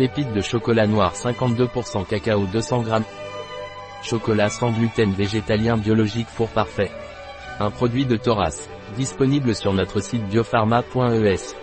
Pépites de chocolat noir 52% cacao 200 g. Chocolat sans gluten végétalien biologique four parfait. Un produit de Thoras, disponible sur notre site biopharma.es.